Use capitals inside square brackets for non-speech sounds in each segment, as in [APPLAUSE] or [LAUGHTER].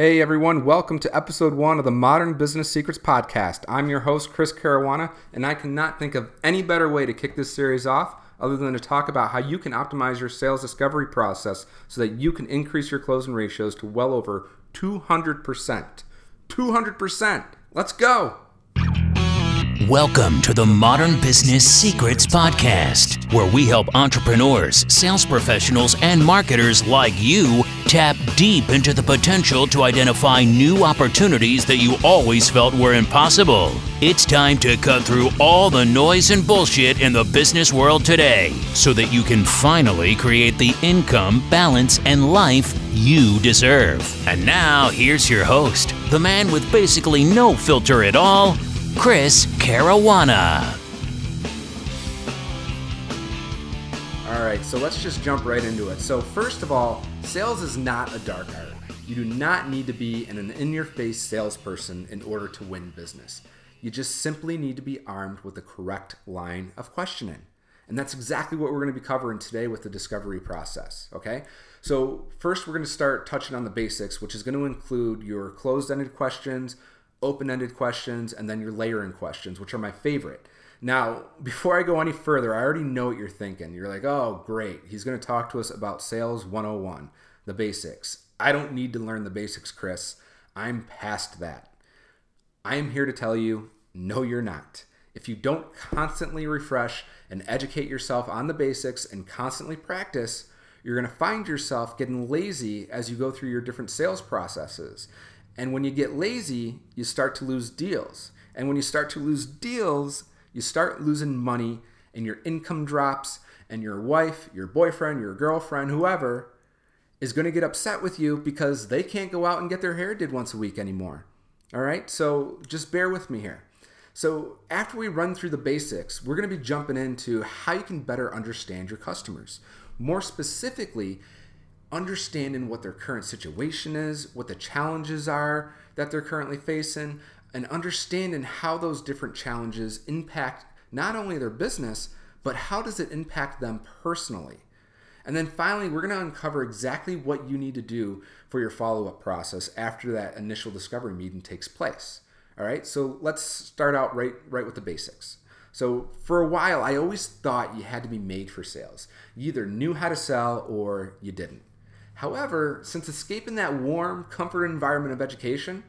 Hey everyone, welcome to episode one of the Modern Business Secrets Podcast. I'm your host, Chris Caruana, and I cannot think of any better way to kick this series off other than to talk about how you can optimize your sales discovery process so that you can increase your closing ratios to well over 200%. 200%! Let's go! Welcome to the Modern Business Secrets Podcast, where we help entrepreneurs, sales professionals, and marketers like you tap deep into the potential to identify new opportunities that you always felt were impossible. It's time to cut through all the noise and bullshit in the business world today so that you can finally create the income, balance, and life you deserve. And now, here's your host, the man with basically no filter at all. Chris Caruana. Right, so let's just jump right into it. So, first of all, sales is not a dark art. You do not need to be an in your face salesperson in order to win business. You just simply need to be armed with the correct line of questioning. And that's exactly what we're going to be covering today with the discovery process. Okay. So, first, we're going to start touching on the basics, which is going to include your closed ended questions, open ended questions, and then your layering questions, which are my favorite. Now, before I go any further, I already know what you're thinking. You're like, oh, great. He's going to talk to us about sales 101, the basics. I don't need to learn the basics, Chris. I'm past that. I am here to tell you, no, you're not. If you don't constantly refresh and educate yourself on the basics and constantly practice, you're going to find yourself getting lazy as you go through your different sales processes. And when you get lazy, you start to lose deals. And when you start to lose deals, you start losing money and your income drops and your wife, your boyfriend, your girlfriend, whoever is going to get upset with you because they can't go out and get their hair did once a week anymore. All right? So just bear with me here. So, after we run through the basics, we're going to be jumping into how you can better understand your customers. More specifically, understanding what their current situation is, what the challenges are that they're currently facing, and understanding how those different challenges impact not only their business, but how does it impact them personally. And then finally, we're going to uncover exactly what you need to do for your follow up process after that initial discovery meeting takes place. All right, so let's start out right, right with the basics. So, for a while, I always thought you had to be made for sales. You either knew how to sell or you didn't. However, since escaping that warm, comfort environment of education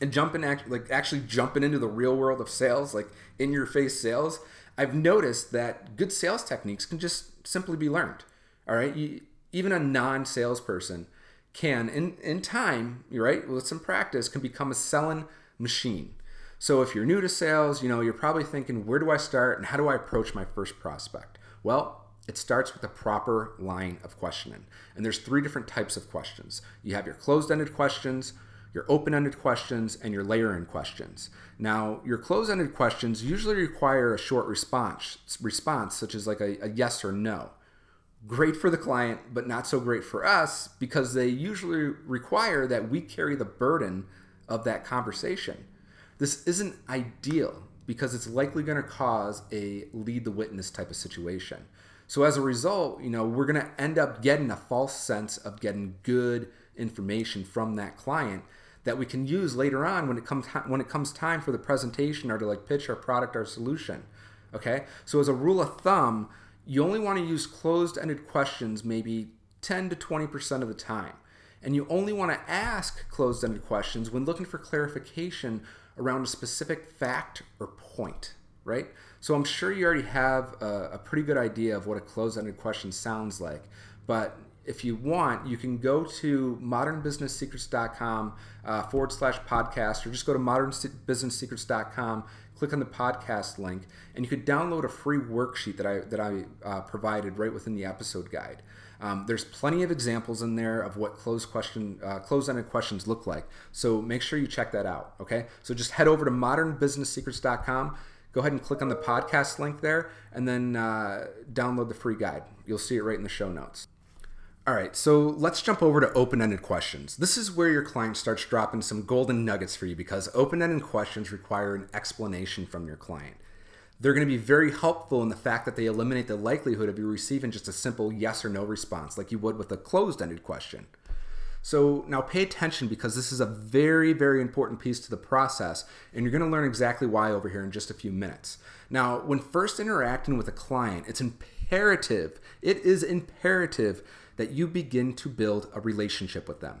and jumping like actually jumping into the real world of sales, like in your face sales, I've noticed that good sales techniques can just simply be learned. All right, you, even a non-salesperson can, in in time, you're right, with some practice, can become a selling machine. So if you're new to sales, you know you're probably thinking, where do I start and how do I approach my first prospect? Well, it starts with a proper line of questioning. And there's three different types of questions. You have your closed-ended questions, your open-ended questions, and your layering questions. Now, your closed-ended questions usually require a short response, response such as like a, a yes or no. Great for the client, but not so great for us because they usually require that we carry the burden of that conversation. This isn't ideal because it's likely going to cause a lead the witness type of situation. So as a result, you know, we're going to end up getting a false sense of getting good information from that client that we can use later on when it comes when it comes time for the presentation or to like pitch our product or solution. Okay? So as a rule of thumb, you only want to use closed-ended questions maybe 10 to 20% of the time. And you only want to ask closed-ended questions when looking for clarification around a specific fact or point, right? So I'm sure you already have a, a pretty good idea of what a closed-ended question sounds like. But if you want, you can go to modernbusinesssecrets.com uh, forward slash podcast, or just go to modernbusinesssecrets.com, click on the podcast link, and you could download a free worksheet that I that I uh, provided right within the episode guide. Um, there's plenty of examples in there of what closed question, uh, closed-ended questions look like. So make sure you check that out. Okay. So just head over to modernbusinesssecrets.com go ahead and click on the podcast link there and then uh, download the free guide. You'll see it right in the show notes. All right, so let's jump over to open ended questions. This is where your client starts dropping some golden nuggets for you because open ended questions require an explanation from your client. They're going to be very helpful in the fact that they eliminate the likelihood of you receiving just a simple yes or no response like you would with a closed ended question. So now pay attention because this is a very, very important piece to the process, and you're going to learn exactly why over here in just a few minutes. Now, when first interacting with a client, it's imperative, it is imperative that you begin to build a relationship with them.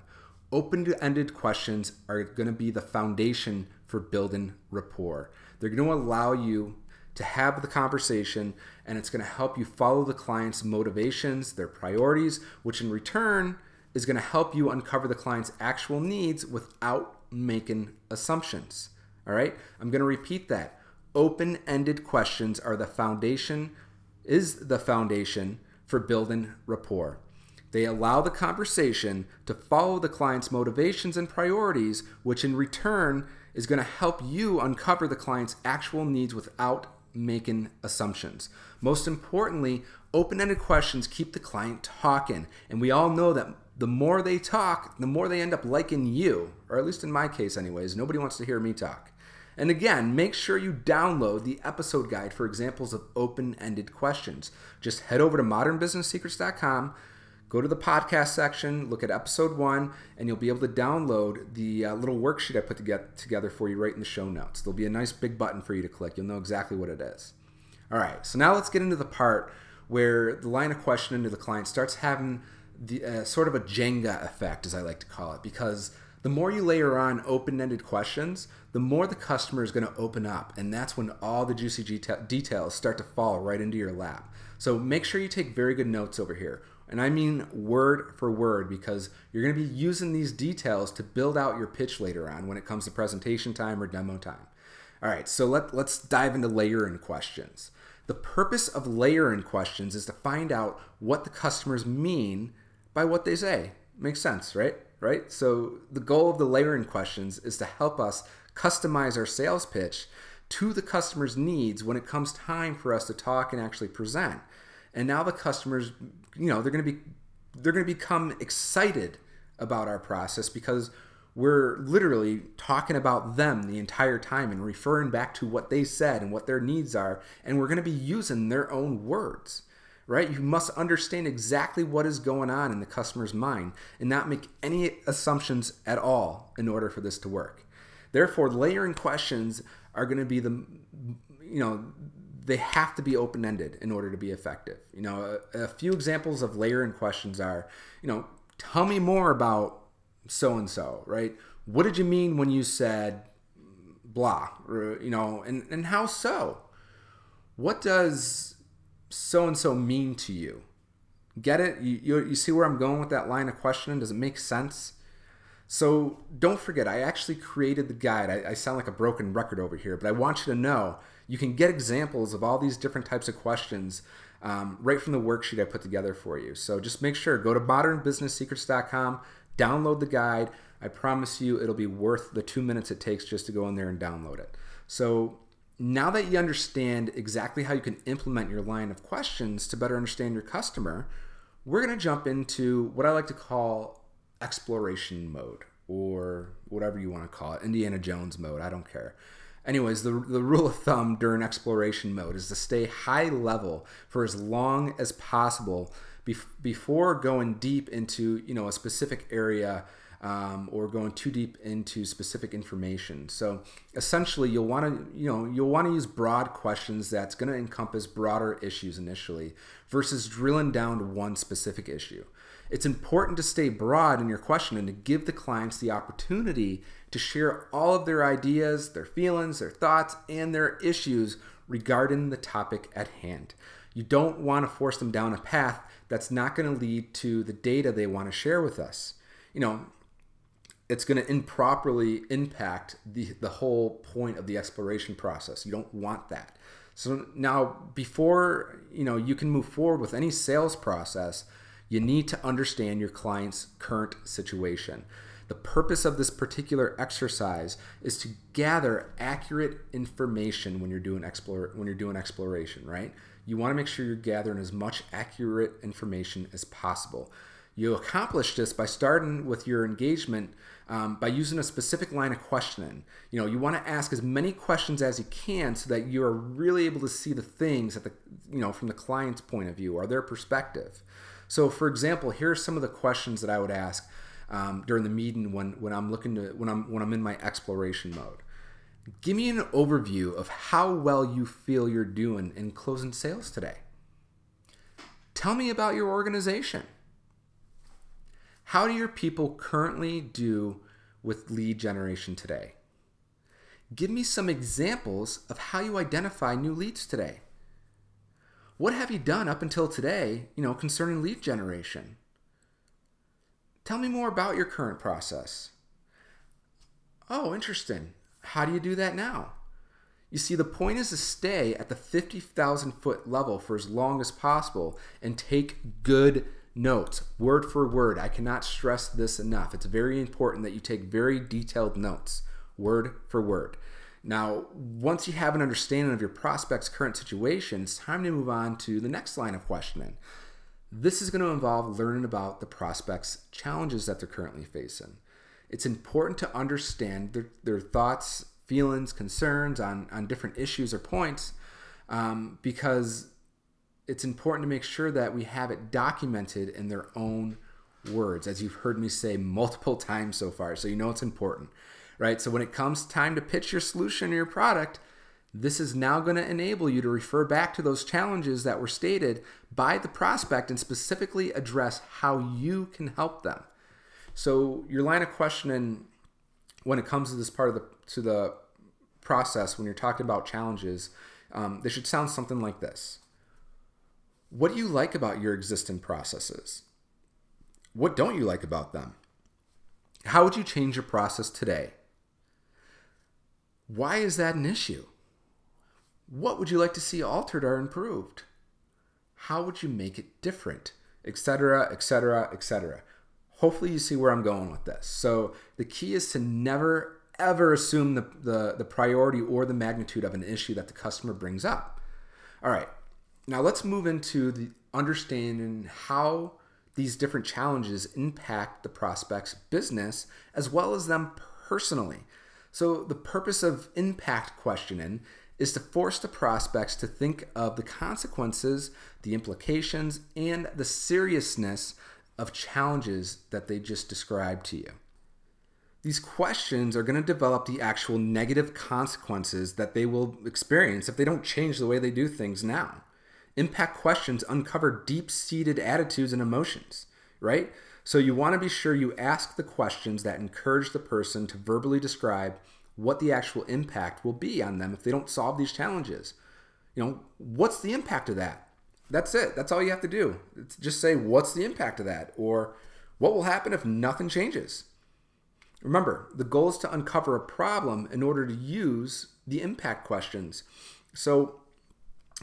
Open ended questions are going to be the foundation for building rapport. They're going to allow you to have the conversation and it's going to help you follow the client's motivations, their priorities, which in return is going to help you uncover the client's actual needs without making assumptions. All right? I'm going to repeat that. Open-ended questions are the foundation is the foundation for building rapport. They allow the conversation to follow the client's motivations and priorities, which in return is going to help you uncover the client's actual needs without making assumptions. Most importantly, open ended questions keep the client talking. And we all know that the more they talk, the more they end up liking you, or at least in my case, anyways. Nobody wants to hear me talk. And again, make sure you download the episode guide for examples of open ended questions. Just head over to modernbusinesssecrets.com go to the podcast section, look at episode one, and you'll be able to download the uh, little worksheet I put together for you right in the show notes. There'll be a nice big button for you to click. You'll know exactly what it is. All right, so now let's get into the part where the line of questioning to the client starts having the uh, sort of a Jenga effect, as I like to call it, because the more you layer on open-ended questions, the more the customer is going to open up, and that's when all the juicy details start to fall right into your lap. So make sure you take very good notes over here. And I mean word for word because you're going to be using these details to build out your pitch later on when it comes to presentation time or demo time. All right, so let, let's dive into layering questions. The purpose of layering questions is to find out what the customers mean by what they say. Makes sense, right? Right? So the goal of the layering questions is to help us customize our sales pitch to the customer's needs when it comes time for us to talk and actually present. And now the customers you know they're going to be they're going to become excited about our process because we're literally talking about them the entire time and referring back to what they said and what their needs are and we're going to be using their own words right? You must understand exactly what is going on in the customer's mind and not make any assumptions at all in order for this to work. Therefore layering questions are going to be the you know they have to be open ended in order to be effective. You know, a, a few examples of layering questions are, you know, tell me more about so and so, right? What did you mean when you said blah, or, you know, and, and how so? What does so and so mean to you? Get it? You, you, you see where I'm going with that line of questioning? Does it make sense? So don't forget, I actually created the guide. I, I sound like a broken record over here, but I want you to know you can get examples of all these different types of questions um, right from the worksheet I put together for you. So just make sure, go to modernbusinesssecrets.com, download the guide. I promise you it'll be worth the two minutes it takes just to go in there and download it. So now that you understand exactly how you can implement your line of questions to better understand your customer, we're going to jump into what I like to call exploration mode or whatever you want to call it, Indiana Jones mode, I don't care. Anyways, the, the rule of thumb during exploration mode is to stay high level for as long as possible bef- before going deep into you know a specific area um, or going too deep into specific information. So essentially, you'll want to you know you'll want to use broad questions that's going to encompass broader issues initially versus drilling down to one specific issue. It's important to stay broad in your question and to give the clients the opportunity to share all of their ideas, their feelings, their thoughts, and their issues regarding the topic at hand. You don't want to force them down a path that's not going to lead to the data they want to share with us. You know, it's going to improperly impact the, the whole point of the exploration process. You don't want that. So now before, you know, you can move forward with any sales process, you need to understand your client's current situation. The purpose of this particular exercise is to gather accurate information when you're doing explore when you're doing exploration, right? You want to make sure you're gathering as much accurate information as possible. You accomplish this by starting with your engagement um, by using a specific line of questioning. You know, you want to ask as many questions as you can so that you are really able to see the things at the you know from the client's point of view or their perspective. So, for example, here are some of the questions that I would ask. Um, during the meeting when when I'm looking to when I'm when I'm in my exploration mode. Give me an overview of how well you feel you're doing in closing sales today. Tell me about your organization. How do your people currently do with lead generation today? Give me some examples of how you identify new leads today. What have you done up until today, you know, concerning lead generation? Tell me more about your current process. Oh, interesting. How do you do that now? You see, the point is to stay at the 50,000 foot level for as long as possible and take good notes, word for word. I cannot stress this enough. It's very important that you take very detailed notes, word for word. Now, once you have an understanding of your prospect's current situation, it's time to move on to the next line of questioning. This is going to involve learning about the prospect's challenges that they're currently facing. It's important to understand their, their thoughts, feelings, concerns on, on different issues or points um, because it's important to make sure that we have it documented in their own words, as you've heard me say multiple [LAUGHS] times so far. So you know it's important, right? So when it comes time to pitch your solution or your product, this is now going to enable you to refer back to those challenges that were stated by the prospect and specifically address how you can help them. So your line of questioning when it comes to this part of the to the process when you're talking about challenges, um, they should sound something like this. What do you like about your existing processes? What don't you like about them? How would you change your process today? Why is that an issue? What would you like to see altered or improved? How would you make it different? Etc., etc., etc. Hopefully, you see where I'm going with this. So, the key is to never ever assume the, the, the priority or the magnitude of an issue that the customer brings up. All right, now let's move into the understanding how these different challenges impact the prospect's business as well as them personally. So, the purpose of impact questioning is to force the prospects to think of the consequences, the implications, and the seriousness of challenges that they just described to you. These questions are going to develop the actual negative consequences that they will experience if they don't change the way they do things now. Impact questions uncover deep seated attitudes and emotions, right? So you want to be sure you ask the questions that encourage the person to verbally describe what the actual impact will be on them if they don't solve these challenges. You know, what's the impact of that? That's it. That's all you have to do. It's just say, what's the impact of that? Or what will happen if nothing changes? Remember, the goal is to uncover a problem in order to use the impact questions. So,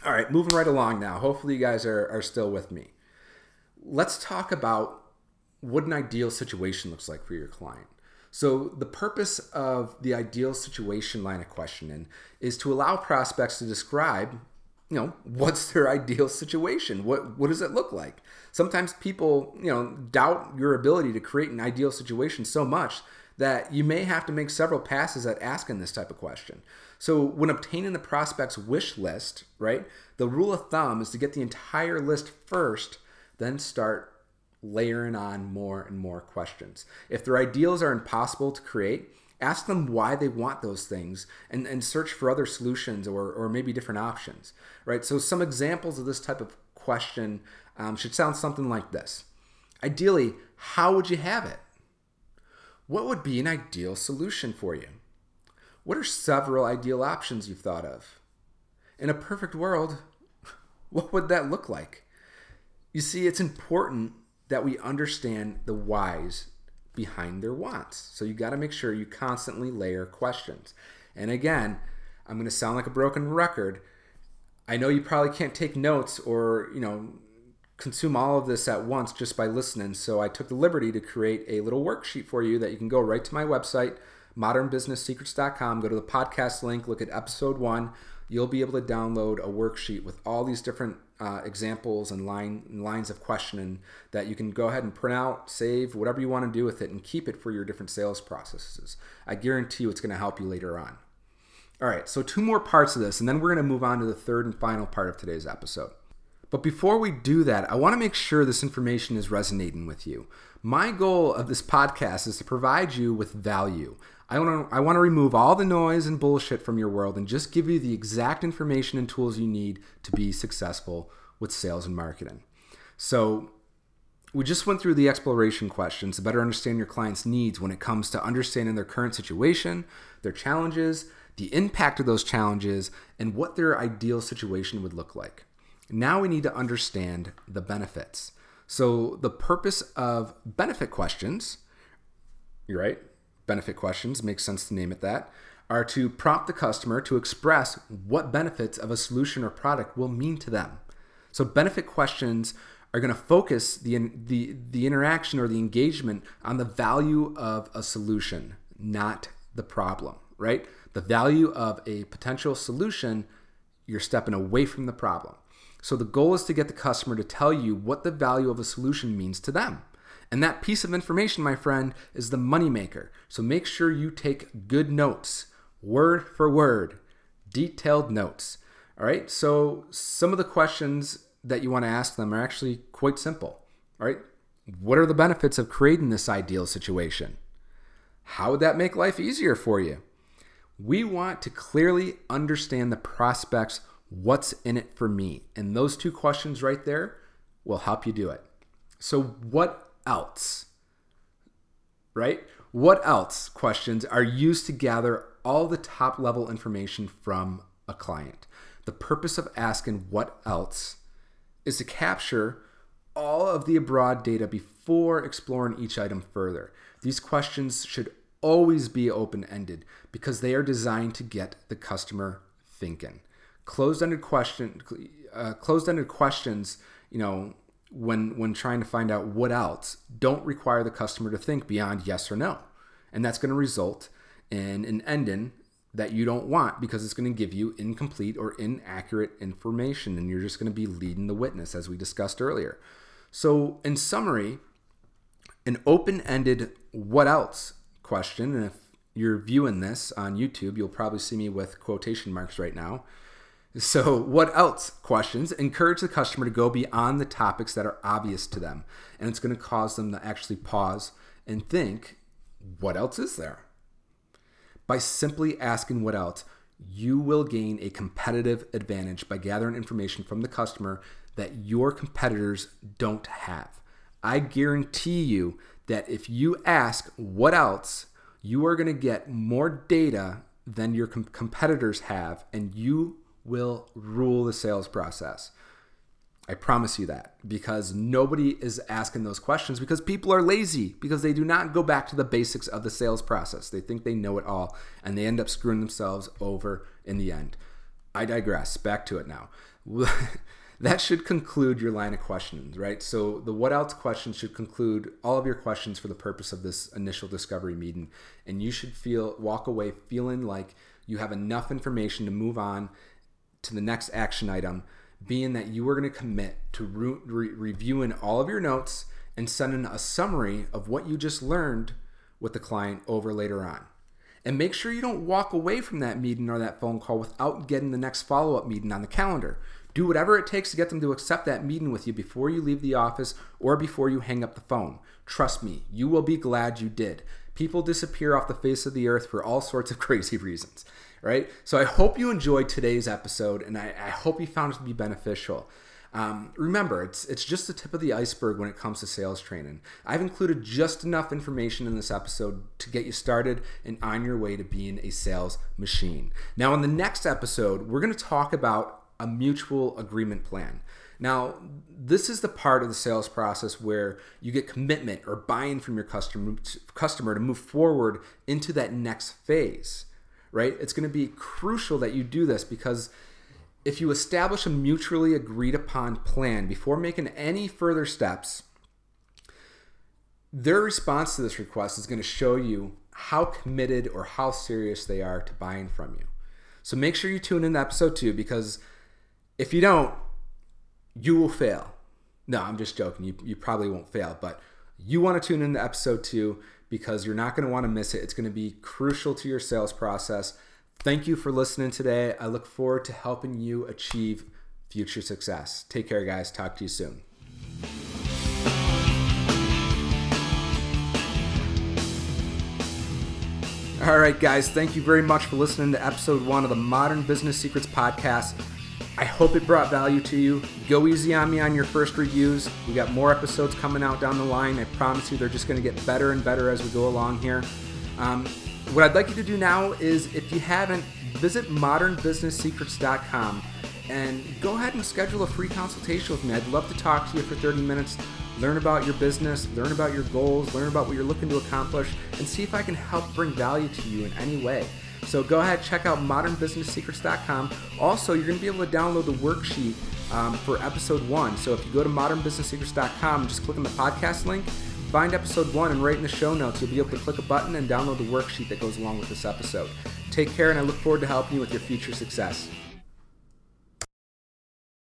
all right, moving right along now. Hopefully, you guys are, are still with me. Let's talk about what an ideal situation looks like for your client. So, the purpose of the ideal situation line of questioning is to allow prospects to describe, you know, [LAUGHS] what's their ideal situation? What what does it look like? Sometimes people, you know, doubt your ability to create an ideal situation so much that you may have to make several passes at asking this type of question. So, when obtaining the prospect's wish list, right, the rule of thumb is to get the entire list first, then start layering on more and more questions. If their ideals are impossible to create, ask them why they want those things and, and search for other solutions or, or maybe different options, right? So, some examples of this type of question um, should sound something like this Ideally, how would you have it? What would be an ideal solution for you? What are several ideal options you've thought of? In a perfect world, [LAUGHS] what would that look like? You see, it's important that we understand the whys behind their wants. So you got to make sure you constantly layer questions. And again, I'm going to sound like a broken record. I know you probably can't take notes or, you know, consume all of this at once just by listening. So I took the liberty to create a little worksheet for you that you can go right to my website, modernbusinesssecrets.com, go to the podcast link, look at episode 1. You'll be able to download a worksheet with all these different uh, examples and line lines of questioning that you can go ahead and print out, save, whatever you want to do with it, and keep it for your different sales processes. I guarantee you it's going to help you later on. All right, so two more parts of this, and then we're going to move on to the third and final part of today's episode. But before we do that, I want to make sure this information is resonating with you. My goal of this podcast is to provide you with value. I want to I want to remove all the noise and bullshit from your world and just give you the exact information and tools you need to be successful with sales and marketing. So, we just went through the exploration questions to better understand your client's needs when it comes to understanding their current situation, their challenges, the impact of those challenges, and what their ideal situation would look like. Now we need to understand the benefits. So, the purpose of benefit questions, you're right, benefit questions, makes sense to name it that, are to prompt the customer to express what benefits of a solution or product will mean to them. So, benefit questions are going to focus the, the, the interaction or the engagement on the value of a solution, not the problem, right? The value of a potential solution, you're stepping away from the problem. So the goal is to get the customer to tell you what the value of a solution means to them. And that piece of information, my friend, is the moneymaker. So make sure you take good notes, word for word, detailed notes. All right. So some of the questions that you want to ask them are actually quite simple. All right. What are the benefits of creating this ideal situation? How would that make life easier for you? We want to clearly understand the prospects What's in it for me? And those two questions right there will help you do it. So, what else? Right? What else questions are used to gather all the top level information from a client? The purpose of asking what else is to capture all of the abroad data before exploring each item further. These questions should always be open ended because they are designed to get the customer thinking closed-ended question uh, closed-ended questions you know when when trying to find out what else don't require the customer to think beyond yes or no. And that's going to result in an ending that you don't want because it's going to give you incomplete or inaccurate information and you're just going to be leading the witness as we discussed earlier. So in summary an open-ended what else question and if you're viewing this on youtube you'll probably see me with quotation marks right now so, what else questions encourage the customer to go beyond the topics that are obvious to them. And it's going to cause them to actually pause and think, what else is there? By simply asking what else, you will gain a competitive advantage by gathering information from the customer that your competitors don't have. I guarantee you that if you ask what else, you are going to get more data than your com- competitors have, and you will rule the sales process. I promise you that because nobody is asking those questions because people are lazy because they do not go back to the basics of the sales process. They think they know it all and they end up screwing themselves over in the end. I digress. Back to it now. [LAUGHS] that should conclude your line of questions, right? So the what else questions should conclude all of your questions for the purpose of this initial discovery meeting and you should feel walk away feeling like you have enough information to move on to the next action item, being that you are going to commit to re- re- reviewing all of your notes and sending a summary of what you just learned with the client over later on. And make sure you don't walk away from that meeting or that phone call without getting the next follow up meeting on the calendar. Do whatever it takes to get them to accept that meeting with you before you leave the office or before you hang up the phone. Trust me, you will be glad you did. People disappear off the face of the earth for all sorts of [LAUGHS] crazy reasons right? So I hope you enjoyed today's episode, and I, I hope you found it to be beneficial. Um, remember, it's it's just the tip of the iceberg when it comes to sales training. I've included just enough information in this episode to get you started and on your way to being a sales machine. Now, in the next episode, we're going to talk about a mutual agreement plan. Now, this is the part of the sales process where you get commitment or buy-in from your customer customer to move forward into that next phase right? It's going to be crucial that you do this because if you establish a mutually agreed upon plan before making any further steps, their response to this request is going to show you how committed or how serious they are to buying from you. So make sure you tune in to episode two because if you don't, you will fail. No, I'm just joking. You, you probably won't fail, but you want to tune in to episode two because you're not going to want to miss it. It's going to be crucial to your sales process. Thank you for listening today. I look forward to helping you achieve future success. Take care, guys. Talk to you soon. All right, guys, thank you very much for listening to episode one of the Modern Business Secrets Podcast. I hope it brought value to you. Go easy on me on your first reviews. We got more episodes coming out down the line. I promise you they're just going to get better and better as we go along here. Um, what I'd like you to do now is, if you haven't, visit modernbusinesssecrets.com and go ahead and schedule a free consultation with me. I'd love to talk to you for 30 minutes, learn about your business, learn about your goals, learn about what you're looking to accomplish, and see if I can help bring value to you in any way. So go ahead, check out modernbusinesssecrets.com. Also, you're going to be able to download the worksheet um, for episode one. So if you go to modernbusinesssecrets.com just click on the podcast link, find episode one, and right in the show notes, you'll be able to click a button and download the worksheet that goes along with this episode. Take care, and I look forward to helping you with your future success.